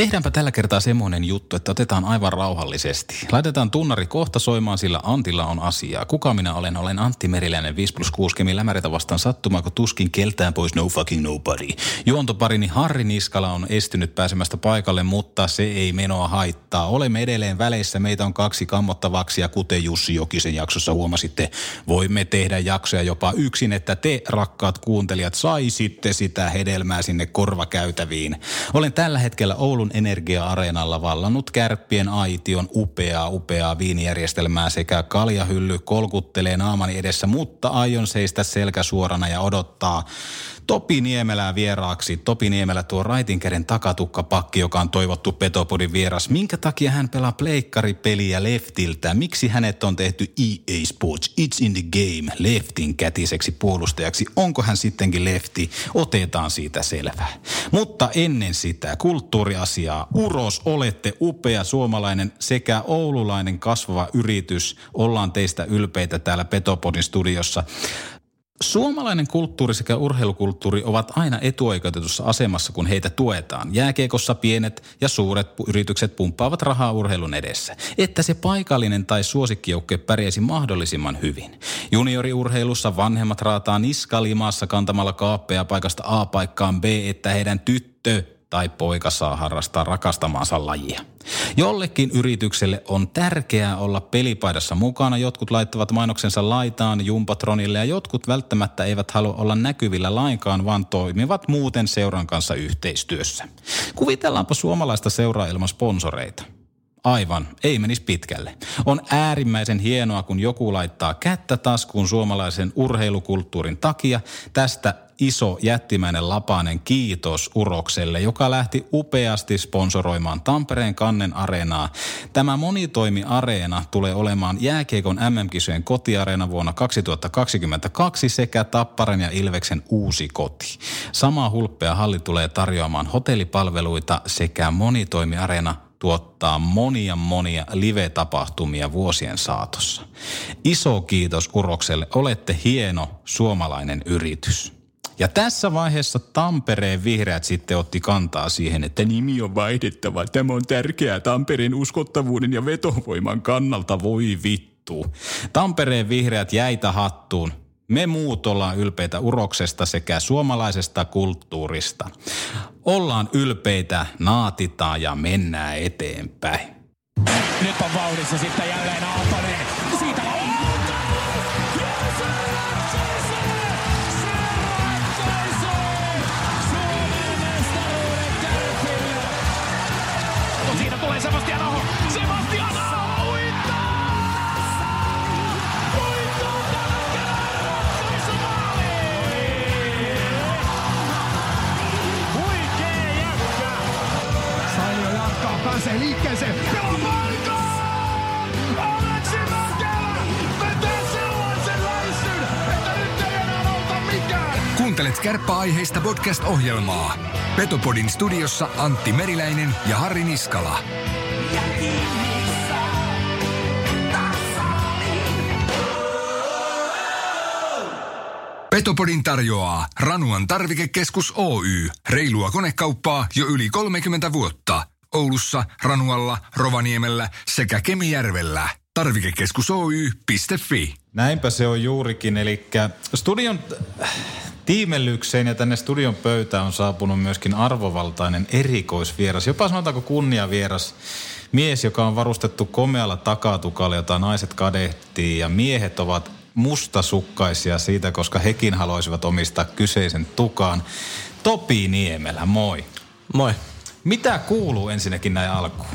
Tehdäänpä tällä kertaa semmoinen juttu, että otetaan aivan rauhallisesti. Laitetaan tunnari kohta soimaan, sillä Antilla on asiaa. Kuka minä olen? Olen Antti Meriläinen 5 plus 6 Kemi Lämäretä vastaan sattumaa, kun tuskin keltään pois no fucking nobody. Juontoparini Harri Niskala on estynyt pääsemästä paikalle, mutta se ei menoa haittaa. Olemme edelleen väleissä. Meitä on kaksi kammottavaksi ja kuten Jussi Jokisen jaksossa huomasitte, voimme tehdä jaksoja jopa yksin, että te rakkaat kuuntelijat saisitte sitä hedelmää sinne korvakäytäviin. Olen tällä hetkellä Oulun Energia-areenalla vallannut kärppien aition upeaa, upeaa viinijärjestelmää sekä kaljahylly kolkuttelee naamani edessä, mutta aion seistä selkä suorana ja odottaa Topi Niemelää vieraaksi. Topi Niemelä tuo raitinkäden takatukkapakki, joka on toivottu Petopodin vieras. Minkä takia hän pelaa pleikkaripeliä leftiltä? Miksi hänet on tehty EA Sports It's in the Game leftin kätiseksi puolustajaksi? Onko hän sittenkin lefti? Otetaan siitä selvää. Mutta ennen sitä kulttuuriasiaa. Uros, olette upea suomalainen sekä oululainen kasvava yritys. Ollaan teistä ylpeitä täällä Petopodin studiossa. Suomalainen kulttuuri sekä urheilukulttuuri ovat aina etuoikeutetussa asemassa, kun heitä tuetaan. Jääkiekossa pienet ja suuret yritykset pumppaavat rahaa urheilun edessä, että se paikallinen tai suosikkijoukkue pärjäisi mahdollisimman hyvin. Junioriurheilussa vanhemmat raataa niskalimaassa kantamalla kaappeja paikasta A paikkaan B, että heidän tyttö tai poika saa harrastaa rakastamaansa lajia. Jollekin yritykselle on tärkeää olla pelipaidassa mukana. Jotkut laittavat mainoksensa laitaan Jumpatronille ja jotkut välttämättä eivät halua olla näkyvillä lainkaan, vaan toimivat muuten seuran kanssa yhteistyössä. Kuvitellaanpa suomalaista seuraa ilman sponsoreita. Aivan, ei menisi pitkälle. On äärimmäisen hienoa, kun joku laittaa kättä taskuun suomalaisen urheilukulttuurin takia. Tästä iso jättimäinen lapainen kiitos Urokselle, joka lähti upeasti sponsoroimaan Tampereen kannen areenaa. Tämä monitoimi-areena tulee olemaan jääkiekon MM-kisojen kotiareena vuonna 2022 sekä Tapparen ja Ilveksen uusi koti. Sama hulppea halli tulee tarjoamaan hotellipalveluita sekä monitoimi-areena tuottaa monia monia live-tapahtumia vuosien saatossa. Iso kiitos Urokselle, olette hieno suomalainen yritys. Ja tässä vaiheessa Tampereen vihreät sitten otti kantaa siihen, että nimi on vaihdettava. Tämä on tärkeää Tampereen uskottavuuden ja vetovoiman kannalta, voi vittu. Tampereen vihreät jäitä hattuun. Me muut ollaan ylpeitä uroksesta sekä suomalaisesta kulttuurista. Ollaan ylpeitä, naatitaan ja mennään eteenpäin. Nyt on vauhdissa sitten jälleen Aaltonen. Siitä tulee Sebastian Aho. Kuuntelet kärppäaiheista podcast-ohjelmaa. Petopodin studiossa Antti Meriläinen ja Harri Niskala. Petopodin tarjoaa Ranuan tarvikekeskus Oy. Reilua konekauppaa jo yli 30 vuotta. Oulussa, Ranualla, Rovaniemellä sekä Kemijärvellä. Tarvikekeskus Oy.fi. Näinpä se on juurikin, eli studion tiimellykseen ja tänne studion pöytään on saapunut myöskin arvovaltainen erikoisvieras, jopa sanotaanko kunniavieras mies, joka on varustettu komealla takatukalla, jota naiset kadehtii ja miehet ovat mustasukkaisia siitä, koska hekin haluaisivat omistaa kyseisen tukaan. Topi Niemelä, moi. Moi. Mitä kuuluu ensinnäkin näin alkuun?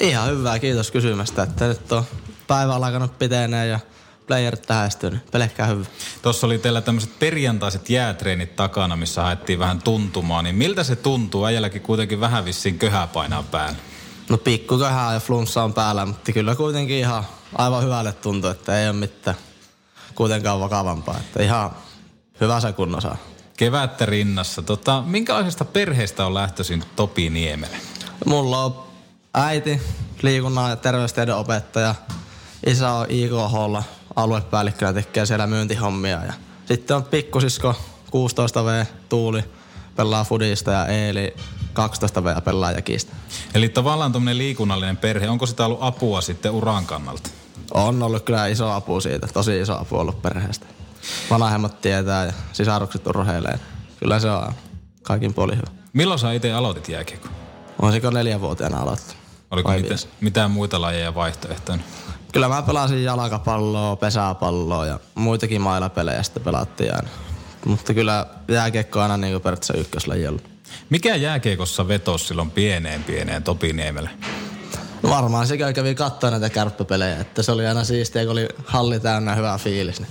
Ihan hyvää, kiitos kysymästä, että nyt on päivä alkanut pitenee ja playerit lähestynyt. Pelkkää hyvä. Tuossa oli teillä tämmöiset perjantaiset jäätreenit takana, missä haettiin vähän tuntumaa, niin miltä se tuntuu? Äijälläkin kuitenkin vähän vissiin köhä painaa päällä. No pikkuköhää ja flunssa on päällä, mutta kyllä kuitenkin ihan aivan hyvälle tuntuu, että ei ole mitään kuitenkaan vakavampaa. Että ihan hyvässä kunnossa. Kevättä rinnassa. Tota, minkälaisesta perheestä on lähtöisin Topi Niemelä? Mulla on äiti, liikunnan ja terveystiedon opettaja. Isä on IKHlla aluepäällikkönä tekee siellä myyntihommia. Ja sitten on pikkusisko 16V Tuuli, pelaa fudista ja Eeli 12 V pelaa jäkistä. Eli tavallaan tuommoinen liikunnallinen perhe, onko sitä ollut apua sitten uran kannalta? On ollut kyllä iso apu siitä, tosi iso apu ollut perheestä. Vanhemmat tietää ja sisarukset urheilee. Kyllä se on kaikin puolin hyvä. Milloin sä itse aloitit jääkiekko? Olisiko neljänvuotiaana aloittanut? Oliko viisi? mitään muita lajeja vaihtoehtoja? Kyllä mä pelasin jalkapalloa, pesäpalloa ja muitakin mailapelejä sitten pelattiin aina. Mutta kyllä jääkiekko on aina niin kuin periaatteessa ykköslaji ollut. Mikä jääkiekossa vetosi silloin pieneen pieneen Topiniemelle? No varmaan se kävi katsoa näitä kärppäpelejä, että se oli aina siistiä, kun oli halli täynnä hyvä fiilis. Niin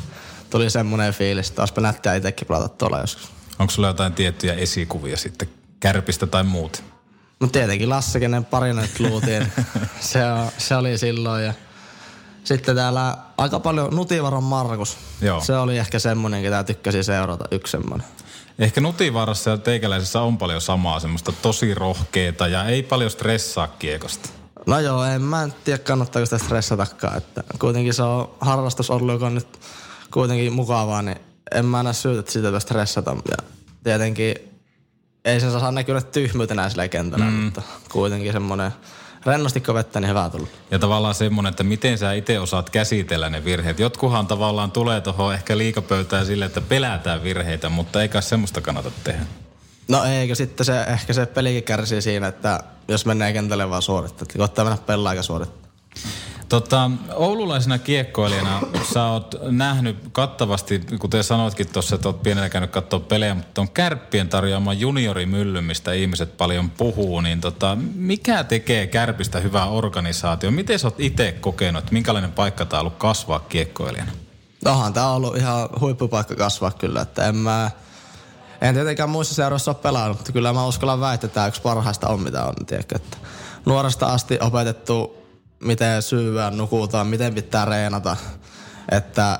tuli semmoinen fiilis, että olisipa nättiä itsekin pelata tuolla joskus. Onko sulla jotain tiettyjä esikuvia sitten kärpistä tai muuta? No tietenkin Lasse, kenen parina nyt luutiin. se, on, se oli silloin ja sitten täällä aika paljon Nutivaron Markus. Joo. Se oli ehkä semmoinen, ketä tykkäsi seurata, yksi semmoinen. Ehkä Nutivaarassa ja Teikäläisessä on paljon samaa, semmoista tosi rohkeeta ja ei paljon stressaa kiekosta. No joo, en mä en tiedä kannattaako sitä stressatakaan, että kuitenkin se on harrastus ollut, joka on nyt kuitenkin mukavaa, niin en mä näe syytä, että sitä stressata. Ja tietenkin ei se saa näkyä tyhmyytenä sillä kentällä, mm. mutta kuitenkin semmoinen rennostikko vettä, niin hyvä tullut. Ja tavallaan semmoinen, että miten sä itse osaat käsitellä ne virheet. Jotkuhan tavallaan tulee tuohon ehkä liikapöytään sille, että pelätään virheitä, mutta eikä semmoista kannata tehdä. No eikö sitten se, ehkä se pelikin kärsii siinä, että jos menee kentälle vaan suorittaa. Että koittaa mennä pelaa eikä suorittaa. Tota, oululaisena kiekkoilijana sä oot nähnyt kattavasti, kuten sanoitkin tuossa, että oot pienenä käynyt katsoa pelejä, mutta on kärppien tarjoama juniorimylly, mistä ihmiset paljon puhuu, niin tota, mikä tekee kärpistä hyvää organisaatio? Miten sä oot itse kokenut, että minkälainen paikka tää on ollut kasvaa kiekkoilijana? Onhan tää on ollut ihan huippupaikka kasvaa kyllä, että en mä... En tietenkään muissa seuroissa ole pelannut, mutta kyllä mä uskallan väittää, että tämä yksi parhaista on, mitä on. Tiedätkö, että nuoresta asti opetettu, miten syyä nukutaan, miten pitää reenata. Että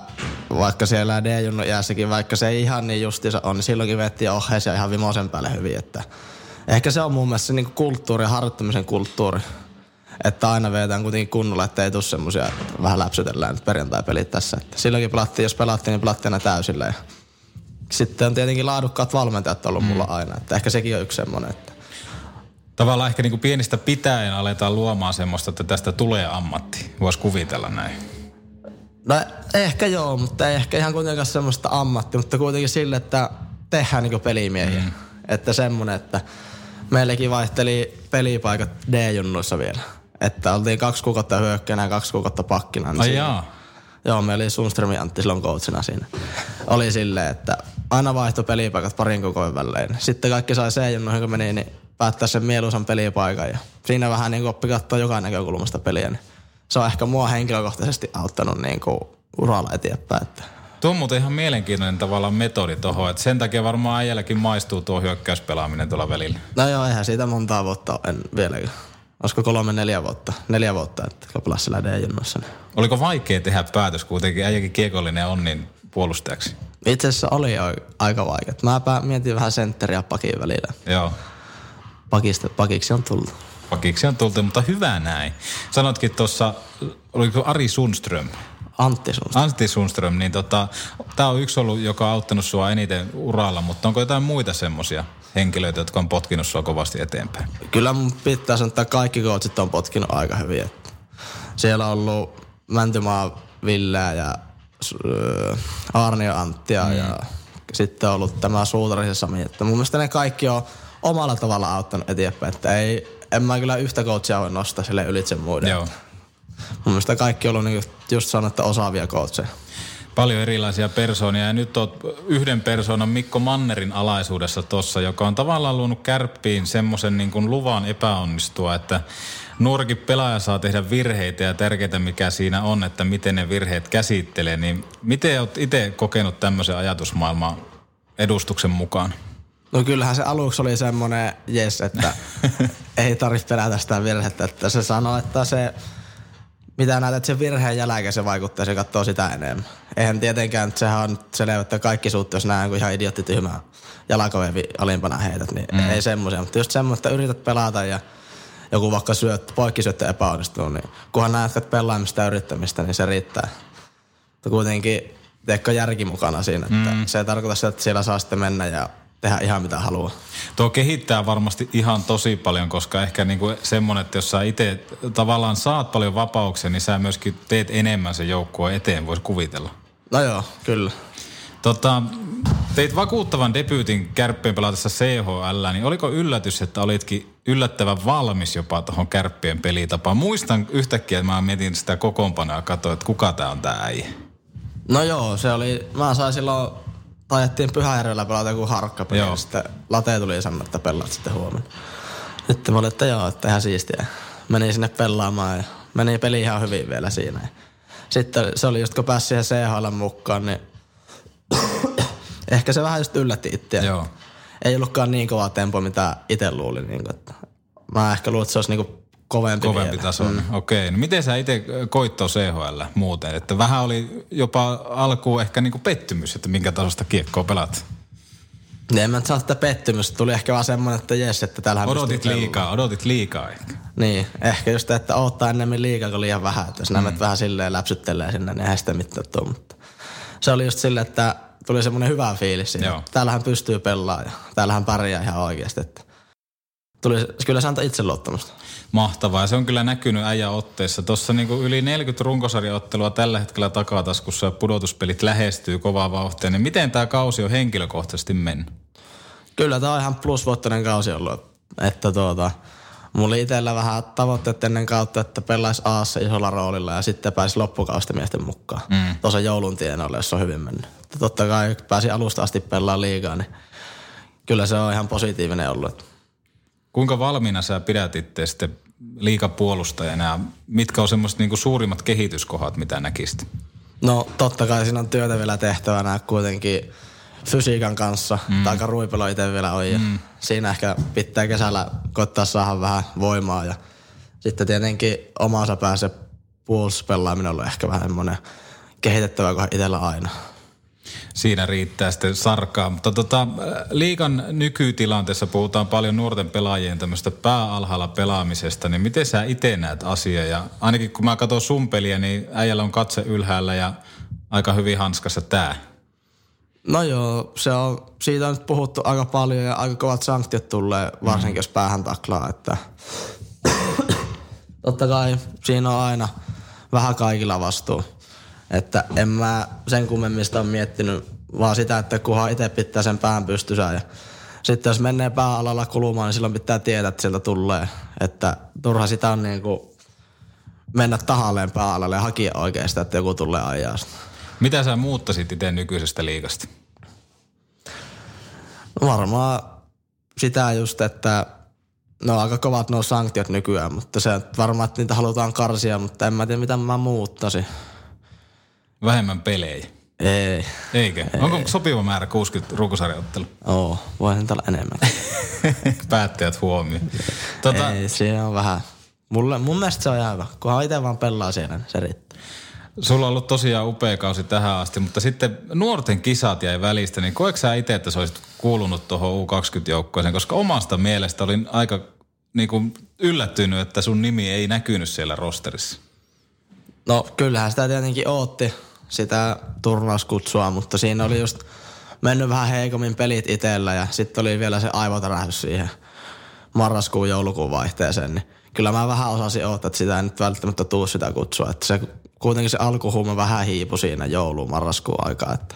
vaikka siellä D-junnu jäässäkin, vaikka se ei ihan niin justiinsa on, niin silloinkin vettiin ohjeisia ihan vimosen päälle hyvin. Että ehkä se on mun mielestä se niin kulttuuri ja harjoittamisen kulttuuri. Että aina vedetään kuitenkin kunnolla, että ei tule semmosia, että vähän läpsytellään nyt perjantai-pelit tässä. Että silloinkin pelattiin, jos pelattiin, niin pelattiin aina täysillä. Ja sitten on tietenkin laadukkaat valmentajat ollut mm. mulla aina. Että ehkä sekin on yksi semmoinen, että Tavallaan ehkä niin kuin pienistä pitäen aletaan luomaan semmoista, että tästä tulee ammatti. Voisi kuvitella näin. No ehkä joo, mutta ei ehkä ihan kuitenkaan semmoista ammatti, mutta kuitenkin sille, että tehdään niinku pelimiehiä. Mm. Että semmonen, että meillekin vaihteli pelipaikat D-junnuissa vielä. Että oltiin kaksi kuukautta hyökkäänä ja kaksi kuukautta pakkina. niin Ai jaa. Joo, meillä oli Sundström ja Antti silloin coachina siinä. Oli silleen, että aina vaihtoi pelipaikat parin kokoin välein. Sitten kaikki sai C-junnuihin, kun meni, niin päättää sen mieluisan pelipaikan. Ja siinä vähän niin oppi katsoa joka näkökulmasta peliä. Niin se on ehkä mua henkilökohtaisesti auttanut niin kuin uralla eteenpäin. Että Tuo on muuten ihan mielenkiintoinen tavallaan metodi tuohon, että sen takia varmaan äijälläkin maistuu tuo hyökkäyspelaaminen tuolla välillä. No joo, eihän siitä montaa vuotta en vielä. Olisiko kolme, neljä vuotta? Neljä vuotta, että siellä D-junnoissa. Niin. Oliko vaikea tehdä päätös kuitenkin, äijäkin kiekollinen on niin puolustajaksi? Itse asiassa oli jo aika vaikea. Mä mietin vähän sentteriä pakin välillä. Joo. Pakista, pakiksi on tullut. Pakiksi on tultu, mutta hyvä näin. Sanotkin tuossa, oliko Ari Sundström? Antti sun. Antti Sundström, niin tota, tämä on yksi ollut, joka on auttanut sua eniten uralla, mutta onko jotain muita semmoisia henkilöitä, jotka on potkinut sua kovasti eteenpäin? Kyllä mun pitää sanoa, että kaikki coachit on potkinut aika hyvin. Siellä on ollut Mäntymaa Villeä ja äh, Arnio Anttia mm. ja sitten on ollut tämä Suutarisen Sami. Että mun mielestä ne kaikki on omalla tavalla auttanut eteenpäin. Että ei, en mä kyllä yhtä coachia voi nostaa sille ylitse muiden. Joo. Mun mielestä kaikki on ollut niin just sanottu osaavia coacheja. Paljon erilaisia persoonia ja nyt oot yhden persoonan Mikko Mannerin alaisuudessa tossa, joka on tavallaan luonut kärppiin semmoisen niin kuin luvan epäonnistua, että nuorikin pelaaja saa tehdä virheitä ja tärkeintä mikä siinä on, että miten ne virheet käsittelee, niin miten oot itse kokenut tämmöisen ajatusmaailman edustuksen mukaan? No kyllähän se aluksi oli semmoinen jes, että ei tarvitse pelätä sitä virhettä. Että se sanoo, että se, mitä näet, että se virheen jälkeen se vaikuttaa, se katsoo sitä enemmän. Eihän tietenkään, että sehän on selvä, että kaikki suut, jos näen kuin ihan idiotti tyhmää jalkavevi alimpana heität, niin mm. ei semmoisia. Mutta just semmoista, että yrität pelata ja joku vaikka syöt, poikkisyöttö epäonnistuu, niin kunhan näet, että pelaamista ja yrittämistä, niin se riittää. Mutta kuitenkin teekö järki mukana siinä, että mm. se ei tarkoita sitä, että siellä saa sitten mennä ja tehdä ihan mitä haluaa. Tuo kehittää varmasti ihan tosi paljon, koska ehkä niinku semmoinen, että jos sä itse tavallaan saat paljon vapauksia, niin sä myöskin teet enemmän sen joukkueen eteen, voisi kuvitella. No joo, kyllä. Tota, teit vakuuttavan debyytin kärppien pelatessa CHL, niin oliko yllätys, että olitkin yllättävän valmis jopa tuohon kärppien pelitapaan? Muistan yhtäkkiä, että mä mietin sitä kokoonpanoa ja katsoin, että kuka tää on tää äijä. No joo, se oli, mä sain silloin, tajettiin Pyhäjärvellä pelata joku harkkapeli Joo. ja sitten late tuli ja sanoi, että pelaat sitten huomenna. Sitten mä olin, että joo, että ihan siistiä. Menin sinne pelaamaan ja meni peli ihan hyvin vielä siinä. Sitten se oli just kun pääsi siihen CHL mukaan, niin ehkä se vähän just yllätti itseä. Joo. Ei ollutkaan niin kova tempo, mitä itse luulin. Niin kuin, että mä ehkä luulin, että se olisi niin kuin kovempi, Kovempi vielä. taso. Mm. Okei, no miten sä itse koittoo CHL muuten? Että vähän oli jopa alkuun ehkä niinku pettymys, että minkä tasosta kiekkoa pelat. Niin, en mä sano tätä pettymystä. Tuli ehkä vaan semmoinen, että jes, että täällähän Odotit liikaa, odotit liikaa ehkä. Niin, ehkä just, että odottaa ennemmin liikaa kuin liian vähän. Että jos mm. näet vähän silleen läpsyttelee sinne, niin eihän sitä mitään tuu. Mutta se oli just silleen, että tuli semmoinen hyvä fiilis siinä. Täällähän pystyy pelaamaan ja täällähän pärjää ihan oikeasti. Että tuli, kyllä se antoi itseluottamusta. Mahtavaa. Se on kyllä näkynyt äijän otteessa. Tuossa niinku yli 40 runkosarjaottelua tällä hetkellä takataskussa ja pudotuspelit lähestyy kovaa vauhtia. Niin miten tämä kausi on henkilökohtaisesti mennyt? Kyllä tämä on ihan plusvoittoinen kausi ollut. Että tuota, mulla oli itsellä vähän tavoitteet ennen kautta, että pelaisi Aassa isolla roolilla ja sitten pääsi loppukausta miesten mukaan. Mm. Tuossa joulun tienoille, jos on hyvin mennyt. Että totta kai pääsi alusta asti pelaa liigaa, niin kyllä se on ihan positiivinen ollut. Kuinka valmiina sä pidät itse sitten liikapuolustajana ja mitkä on semmoiset niinku suurimmat kehityskohdat, mitä näkisit? No totta kai siinä on työtä vielä tehtävänä kuitenkin fysiikan kanssa. Mm. Tai aika ruipelo itse vielä on. Ja mm. Siinä ehkä pitää kesällä koittaa saada vähän voimaa. Ja sitten tietenkin omansa pääse puolustuspelaaminen on ollut ehkä vähän semmoinen kehitettävä kuin itsellä aina. Siinä riittää sitten sarkaa. Mutta tota, liikan nykytilanteessa puhutaan paljon nuorten pelaajien tämmöistä pääalhaalla pelaamisesta, niin miten sä itse näet asiaa? Ja ainakin kun mä katson sun peliä, niin äijällä on katse ylhäällä ja aika hyvin hanskassa tää. No joo, se on, siitä on nyt puhuttu aika paljon ja aika kovat sanktiot tulee, varsinkin mm. jos päähän taklaa, että totta kai siinä on aina vähän kaikilla vastuu. Että en mä sen kummemmin sitä ole miettinyt, vaan sitä, että kunhan itse pitää sen pään pystyssä ja sitten jos menee pääalalla kulumaan, niin silloin pitää tietää, että sieltä tulee. Että turha sitä on niin kuin mennä tahalleen pääalalle ja hakia oikeasti, että joku tulee ajaa sitä. Mitä sä muuttasit itse nykyisestä liikasta? No varmaan sitä just, että no aika kovat nuo sanktiot nykyään, mutta se varmaan, että niitä halutaan karsia, mutta en mä tiedä mitä mä muuttaisin. Vähemmän pelejä. Ei, Eikö? Ei. Onko sopiva määrä 60 runkosarjaottelu? oo, voisin olla enemmän. Päättäjät huomioon. Tota, Ei, siinä on vähän. Mulle, mun mielestä se on ihan hyvä. Kunhan itse vaan pelaa siellä, niin se riittää. Sulla on ollut tosiaan upea kausi tähän asti, mutta sitten nuorten kisat jäi välistä, niin koetko sä itse, että sä olisit kuulunut tuohon U20-joukkoeseen, koska omasta mielestä olin aika niin kuin yllättynyt, että sun nimi ei näkynyt siellä rosterissa. No kyllähän sitä tietenkin ootti, sitä turnauskutsua, mutta siinä oli just mennyt vähän heikommin pelit itsellä ja sitten oli vielä se aivotärähdys siihen marraskuun joulukuun vaihteeseen, niin kyllä mä vähän osasin odottaa, että sitä ei nyt välttämättä tuu sitä kutsua, että se kuitenkin se alkuhuuma vähän hiipui siinä jouluun marraskuun aikaa, että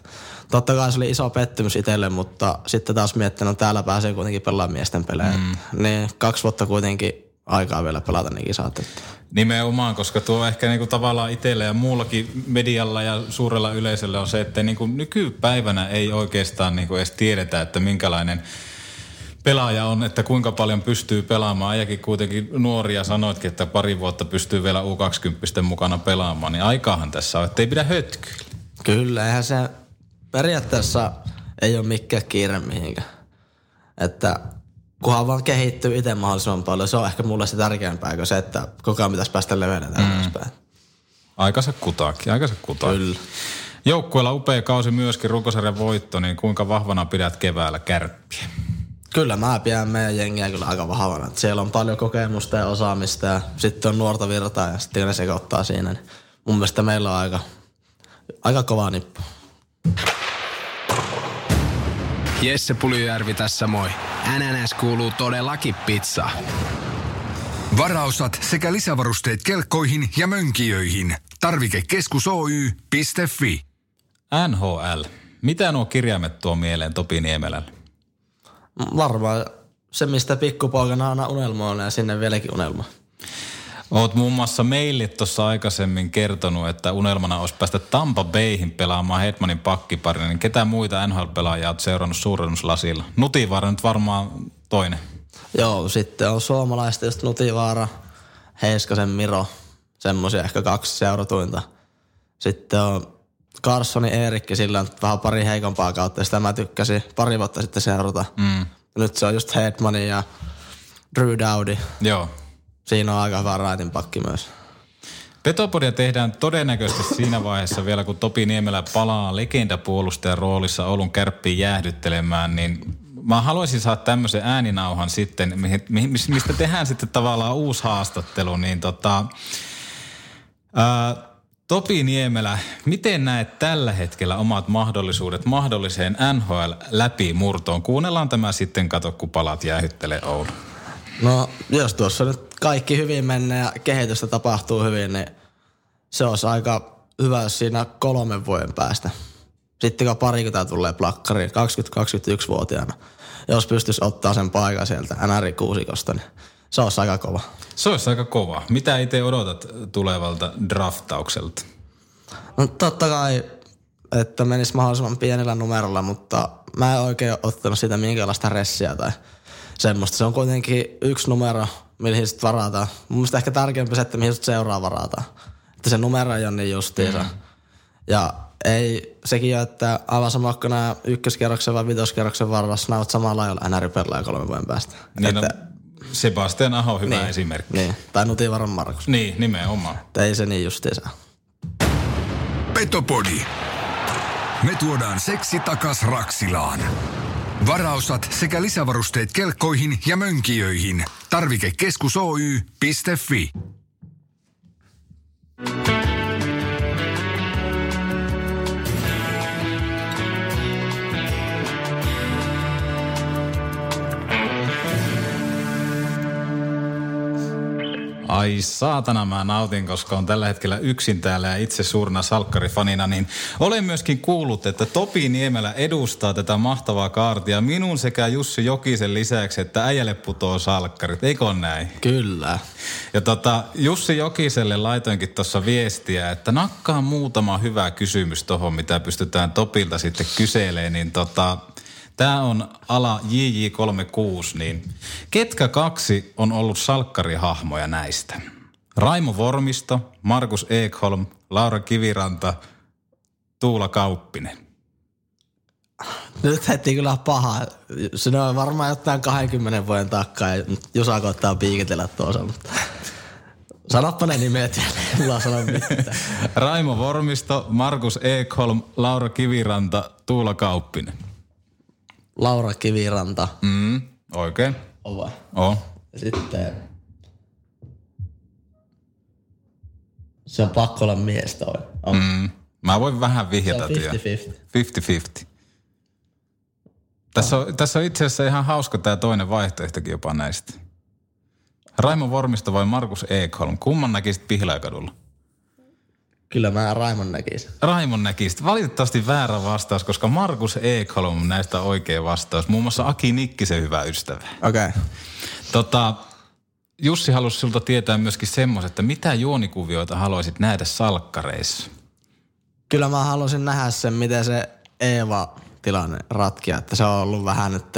totta kai se oli iso pettymys itselle, mutta sitten taas miettinyt, että täällä pääsee kuitenkin pelaamaan miesten pelejä, mm. niin kaksi vuotta kuitenkin aikaa vielä pelata niin kisat, että Nimenomaan, koska tuo ehkä niinku tavallaan itsellä ja muullakin medialla ja suurella yleisöllä on se, että niinku nykypäivänä ei oikeastaan niinku edes tiedetä, että minkälainen pelaaja on, että kuinka paljon pystyy pelaamaan. Äijäkin kuitenkin nuoria sanoitkin, että pari vuotta pystyy vielä U20 mukana pelaamaan, niin aikaahan tässä on, että ei pidä hötkyillä. Kyllä, eihän se periaatteessa ei ole mikään kiire mihinkään. Että kunhan vaan kehittyy itse mahdollisimman paljon, se on ehkä mulle se tärkeämpää kuin se, että koko ajan pitäisi päästä leveänä mm. Aikansa kutaakin, aikansa kutaakin. Kyllä. Joukkueella upea kausi myöskin, runkosarjan voitto, niin kuinka vahvana pidät keväällä kärppiä? Kyllä mä pidän meidän jengiä kyllä aika vahvana. Siellä on paljon kokemusta ja osaamista ja sitten on nuorta virtaa ja sitten ne sekoittaa siinä. Niin mun mielestä meillä on aika, aika kova nippu. Jesse Puljujärvi tässä moi. NNS kuuluu todellakin pizza. Varaosat sekä lisävarusteet kelkkoihin ja mönkijöihin. Tarvikekeskus Oy.fi. NHL. Mitä nuo kirjaimet tuo mieleen Topi Niemelälle? Varmaan se, mistä pikkupoikana aina unelmoilla ja sinne vieläkin unelma. Oot muun muassa meille tuossa aikaisemmin kertonut, että unelmana olisi päästä Tampa Bayhin pelaamaan Hetmanin pakkiparin. Niin ketä muita NHL-pelaajia oot seurannut suurennuslasilla? Nutivaara nyt varmaan toinen. Joo, sitten on suomalaista just Nutivaara, Heiskasen Miro, semmoisia ehkä kaksi seuratuinta. Sitten on Carssoni Eerikki, sillä on vähän pari heikompaa kautta, ja sitä mä tykkäsin pari vuotta sitten seurata. Mm. Nyt se on just Hedmanin ja Drew Dowdy. Joo. Siinä on aika hyvä raitin pakki myös. Petopodia tehdään todennäköisesti siinä vaiheessa vielä, kun Topi Niemelä palaa legendapuolustajan roolissa Oulun kärppiin jäähdyttelemään, niin mä haluaisin saada tämmöisen ääninauhan sitten, mistä tehdään sitten tavallaan uusi haastattelu, niin tota, ää, Topi Niemelä, miten näet tällä hetkellä omat mahdollisuudet mahdolliseen NHL-läpimurtoon? Kuunnellaan tämä sitten, kato kun palat jäähyttelee Oulu. No, jos tuossa nyt kaikki hyvin menee ja kehitystä tapahtuu hyvin, niin se olisi aika hyvä, jos siinä kolmen vuoden päästä. Sitten kun parikymmentä tulee plakkariin, 20-21-vuotiaana, jos pystyisi ottaa sen paikan sieltä NR-kuusikosta, niin se olisi aika kova. Se olisi aika kova. Mitä itse odotat tulevalta draftaukselta? No totta kai, että menisi mahdollisimman pienellä numerolla, mutta mä en oikein ottanut siitä minkäänlaista ressiä tai semmoista. Se on kuitenkin yksi numero, mihin sitten varataan. Mun mielestä ehkä tärkeämpi se, että mihin sitten seuraa varataan. Että se numero ei ole niin justiinsa. Mm. Ja ei sekin ole, että aivan sama kuin nämä ykköskerroksen vai vitoskerroksen varrassa, nämä ovat samalla lailla NR-pelaaja kolmen vuoden päästä. Niin että, on Sebastian Aho on hyvä niin, esimerkki. Niin, tai Nutivaran Markus. Niin, nimenomaan. Että ei se niin justiinsa. Petopodi. Me tuodaan seksi takas Raksilaan. Varaosat sekä lisävarusteet kelkkoihin ja mönkijöihin. Tarvikekeskus Oy.fi. Ai saatana mä nautin, koska on tällä hetkellä yksin täällä ja itse suurna salkkarifanina, niin olen myöskin kuullut, että Topi Niemelä edustaa tätä mahtavaa kaartia minun sekä Jussi Jokisen lisäksi, että äijälle putoo salkkarit, eikö näin? Kyllä. Ja tota, Jussi Jokiselle laitoinkin tuossa viestiä, että nakkaa muutama hyvä kysymys tuohon, mitä pystytään Topilta sitten kyselemään, niin tota, Tämä on ala JJ36, niin ketkä kaksi on ollut salkkarihahmoja näistä? Raimo Vormisto, Markus Ekholm, Laura Kiviranta, Tuula Kauppinen. Nyt heti kyllä paha. Se on varmaan jotain 20 vuoden takaa ja Jusa koittaa piikitellä tuossa, mutta sanoppa ne nimet ja sano mitään. Raimo Vormisto, Markus Ekholm, Laura Kiviranta, Tuula Kauppinen. Laura Kiviranta. Mm, oikein. On vai? On. Ja sitten se on pakko olla mies toi. On. Mm. Mä voin vähän Se vihjata. on tiedä. 50-50. 50-50. Tässä on, tässä on itse asiassa ihan hauska tämä toinen vaihtoehtokin jopa näistä. Raimo Vormisto vai Markus Ekholm? Kumman näkisit Pihlaikadulla? Kyllä mä Raimon näkisin. Raimon näkisit. Valitettavasti väärä vastaus, koska Markus Ekholm näistä oikea vastaus. Muun muassa Aki Nikkisen hyvä ystävä. Okei. Okay. Tota, Jussi halusi sulta tietää myöskin semmoisen, että mitä juonikuvioita haluaisit nähdä salkkareissa? Kyllä mä halusin nähdä sen, miten se Eeva-tilanne ratkia, että se on ollut vähän nyt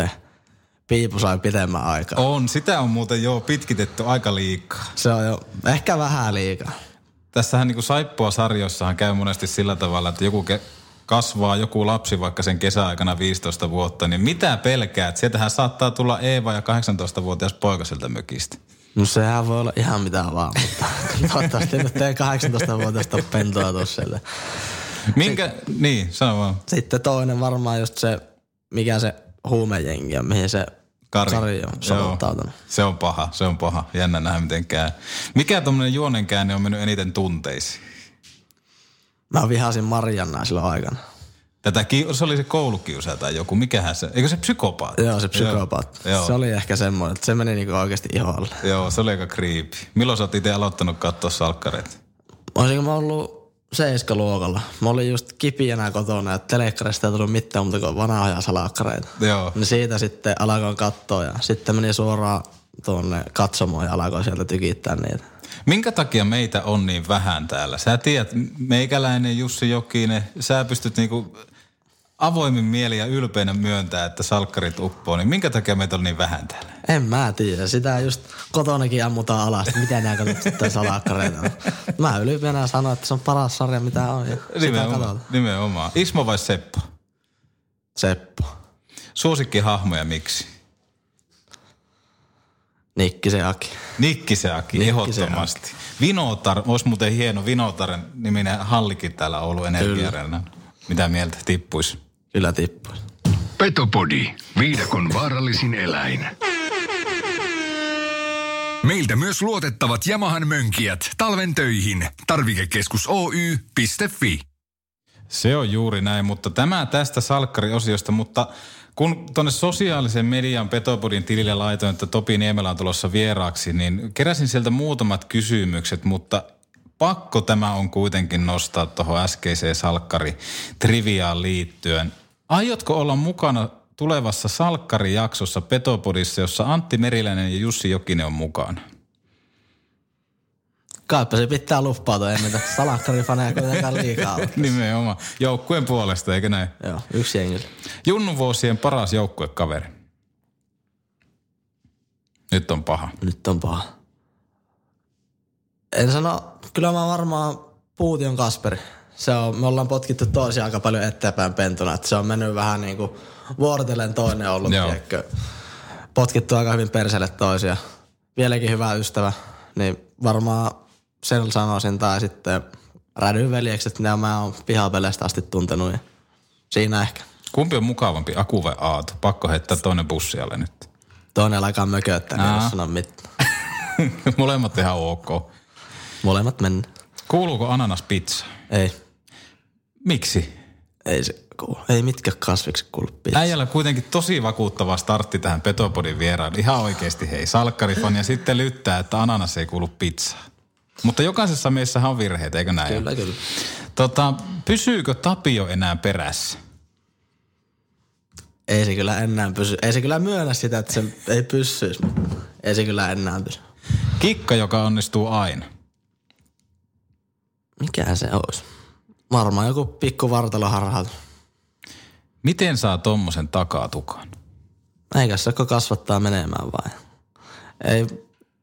piipu sai pitemmän aikaa. On, sitä on muuten jo pitkitetty aika liikaa. Se on jo ehkä vähän liikaa. Tässähän niin saippua sarjossahan käy monesti sillä tavalla, että joku ke- kasvaa joku lapsi vaikka sen kesäaikana 15 vuotta, niin mitä pelkäät? Sieltähän saattaa tulla Eeva ja 18-vuotias poika sieltä mökistä. No sehän voi olla ihan mitä vaan, mutta toivottavasti nyt ei 18-vuotiaista pentoa tuossa. Minkä, niin, sano vaan. Sitten toinen varmaan just se, mikä se huumejengi on, mihin se Kari. Kari on soluttautunut. Se on paha, se on paha. Jännä nähdä miten käy. Mikä tuommoinen juonenkäänne on mennyt eniten tunteisiin? Mä vihasin Marjannaa silloin aikana. Tätä se oli se koulukiusaaja tai joku, mikähän se, eikö se psykopaatti? Joo, se psykopaatti. Joo. Se oli ehkä semmoinen, että se meni niinku oikeasti iholle. Joo, se oli aika creepy. Milloin sä oot itse aloittanut katsoa salkkareita? Olisinko mä ollut seiskaluokalla. Mä olin just kipiänä kotona ja telekkarista ei tullut mitään muuta kuin vanhoja salakkareita. Joo. Niin siitä sitten alkoin katsoa ja sitten meni suoraan tuonne katsomoon ja alkoin sieltä tykittää niitä. Minkä takia meitä on niin vähän täällä? Sä tiedät, meikäläinen Jussi Jokinen, sä pystyt niinku avoimin mieli ja ylpeinä myöntää, että salkkarit uppoo, niin minkä takia meitä on niin vähän täällä? En mä tiedä. Sitä just kotonakin ammutaan alas, että miten nämä katsot sitten salakkareita. Mä ylipäänsä sanoin, että se on paras sarja mitä on. Ja Nimenomaan, katsotaan. nimenomaan. Ismo vai Seppo? Seppo. Suosikkihahmoja miksi? Nikki se Aki. Nikkisen Aki, Nikkisen ehdottomasti. Vinotar, olisi muuten hieno Vinotaren niminen hallikin täällä Oulun Energiarena. Mitä mieltä tippuisi? Kyllä tippuisi. Petopodi, viidakon vaarallisin eläin. Meiltä myös luotettavat Yamahan mönkijät talven töihin. Tarvikekeskus Oy.fi. Se on juuri näin, mutta tämä tästä salkkariosiosta, mutta kun tuonne sosiaalisen median Petopodin tilille laitoin, että Topi Niemelä on tulossa vieraaksi, niin keräsin sieltä muutamat kysymykset, mutta pakko tämä on kuitenkin nostaa tuohon äskeiseen salkkari triviaan liittyen. Aiotko olla mukana tulevassa salkkarijaksossa Petopodissa, jossa Antti Meriläinen ja Jussi Jokinen on mukana? Kaipa se pitää lupautua, ei niitä salakkarifaneja kuitenkaan liikaa. Nimenomaan. Joukkueen puolesta, eikö näin? Joo, yksi jengi. Junnu vuosien paras joukkuekaveri. Nyt on paha. Nyt on paha. En sano, kyllä mä varmaan Puution Kasperi. Se on, me ollaan potkittu toisia aika paljon eteenpäin pentuna, että se on mennyt vähän niin kuin vuorotellen toinen ollut, tiedätkö. Potkittu aika hyvin perselle toisia. Vieläkin hyvä ystävä, niin varmaan sen sanoisin, tai sitten rädyn veljekset, ne mä oon pihapeleistä asti tuntenut. Ja siinä ehkä. Kumpi on mukavampi, Aku vai Aatu? Pakko heittää toinen bussi alle nyt. Toinen alkaa mököttää, niin sano mitään. Molemmat ihan ok. Molemmat mennä. Kuuluuko ananas pizza? Ei, Miksi? ei se kuulu. Ei mitkä kasviksi kuulu pizza. Äijällä kuitenkin tosi vakuuttava startti tähän Petopodin vieraan. Ihan oikeasti hei, salkkarifan ja sitten lyttää, että ananas ei kuulu pizzaan. Mutta jokaisessa miessähän on virheitä, eikö näin? Kyllä, kyllä. Tota, pysyykö Tapio enää perässä? Ei se kyllä enää pysy. Ei se kyllä myönnä sitä, että se ei pyssyisi. Ei se kyllä enää pysy. Kikka, joka onnistuu aina. Mikä se olisi? Varmaan joku pikku vartaloharhaus. Miten saa tommosen takatukan? Eikä se kasvattaa menemään vai? Ei,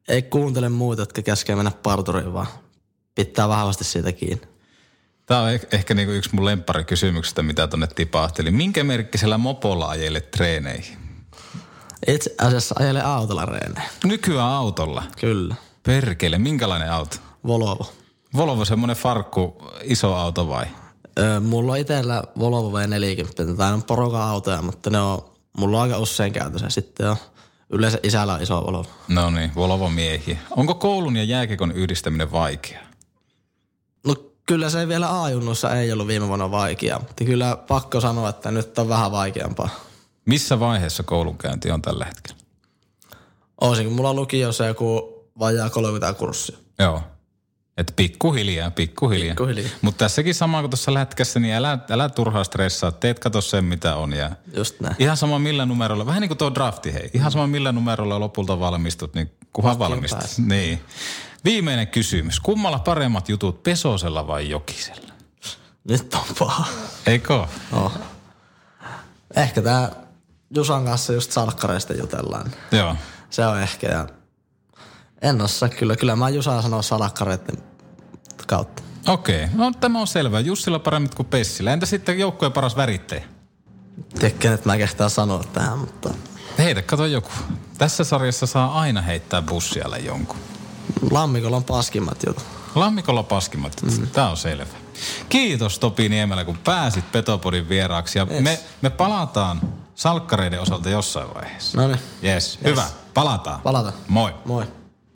ei kuuntele muita, jotka käskee mennä parturiin vaan. Pitää vahvasti siitä kiinni. Tämä on eh- ehkä niinku yksi mun lempparikysymyksistä, mitä tonne tipahteli. Minkä merkkisellä mopolla ajelet treeneihin? Itse asiassa ajele autolla reeneen. Nykyään autolla. Kyllä. Perkele, minkälainen auto? Volvo. Volvo semmoinen farkku, iso auto vai? Öö, mulla on itsellä Volvo V40, tai on porokan autoja, mutta ne on, mulla on aika usein käytössä. Sitten on yleensä isällä on iso Volvo. No niin, Volvo miehiä. Onko koulun ja jääkekon yhdistäminen vaikeaa? No kyllä se vielä A-junnussa ei ollut viime vuonna vaikeaa, mutta kyllä pakko sanoa, että nyt on vähän vaikeampaa. Missä vaiheessa koulunkäynti on tällä hetkellä? Olisin, kun mulla on lukiossa joku vajaa 30 kurssia. Joo. Et pikkuhiljaa, pikkuhiljaa. Pikkuhiljaa. Mutta tässäkin sama kuin tuossa lätkässä, niin älä, älä turhaa stressaa. Teet kato sen, mitä on. Ja Just näin. ihan sama millä numerolla, vähän niin kuin tuo drafti, hei. Ihan sama millä numerolla lopulta valmistut, niin Mahtio valmistut. Niin. Viimeinen kysymys. Kummalla paremmat jutut, Pesosella vai Jokisella? Nyt on paha. Eikö? Oh. Ehkä tää Jusan kanssa just salkkareista jutellaan. Joo. Se on ehkä ja en osaa kyllä. Kyllä mä Jusaa sanoa salakkareiden kautta. Okei, no tämä on selvä. Jussilla paremmat kuin Pessillä. Entä sitten joukkueen paras värittäjä? Tiedä, kenet mä kehtaan sanoa tähän, mutta Heitä, kato joku. Tässä sarjassa saa aina heittää bussialle jonkun. lammikolla on paskimmat jutut. Lammikolla paskimmat. Mm. Tämä on selvä. Kiitos Topi Niemelä, kun pääsit Petopodin vieraaksi. Ja Yes. me, me palataan salkkareiden osalta jossain vaiheessa. No niin, Yes. Hyvä. Palataan. palataan. Moi. Moi.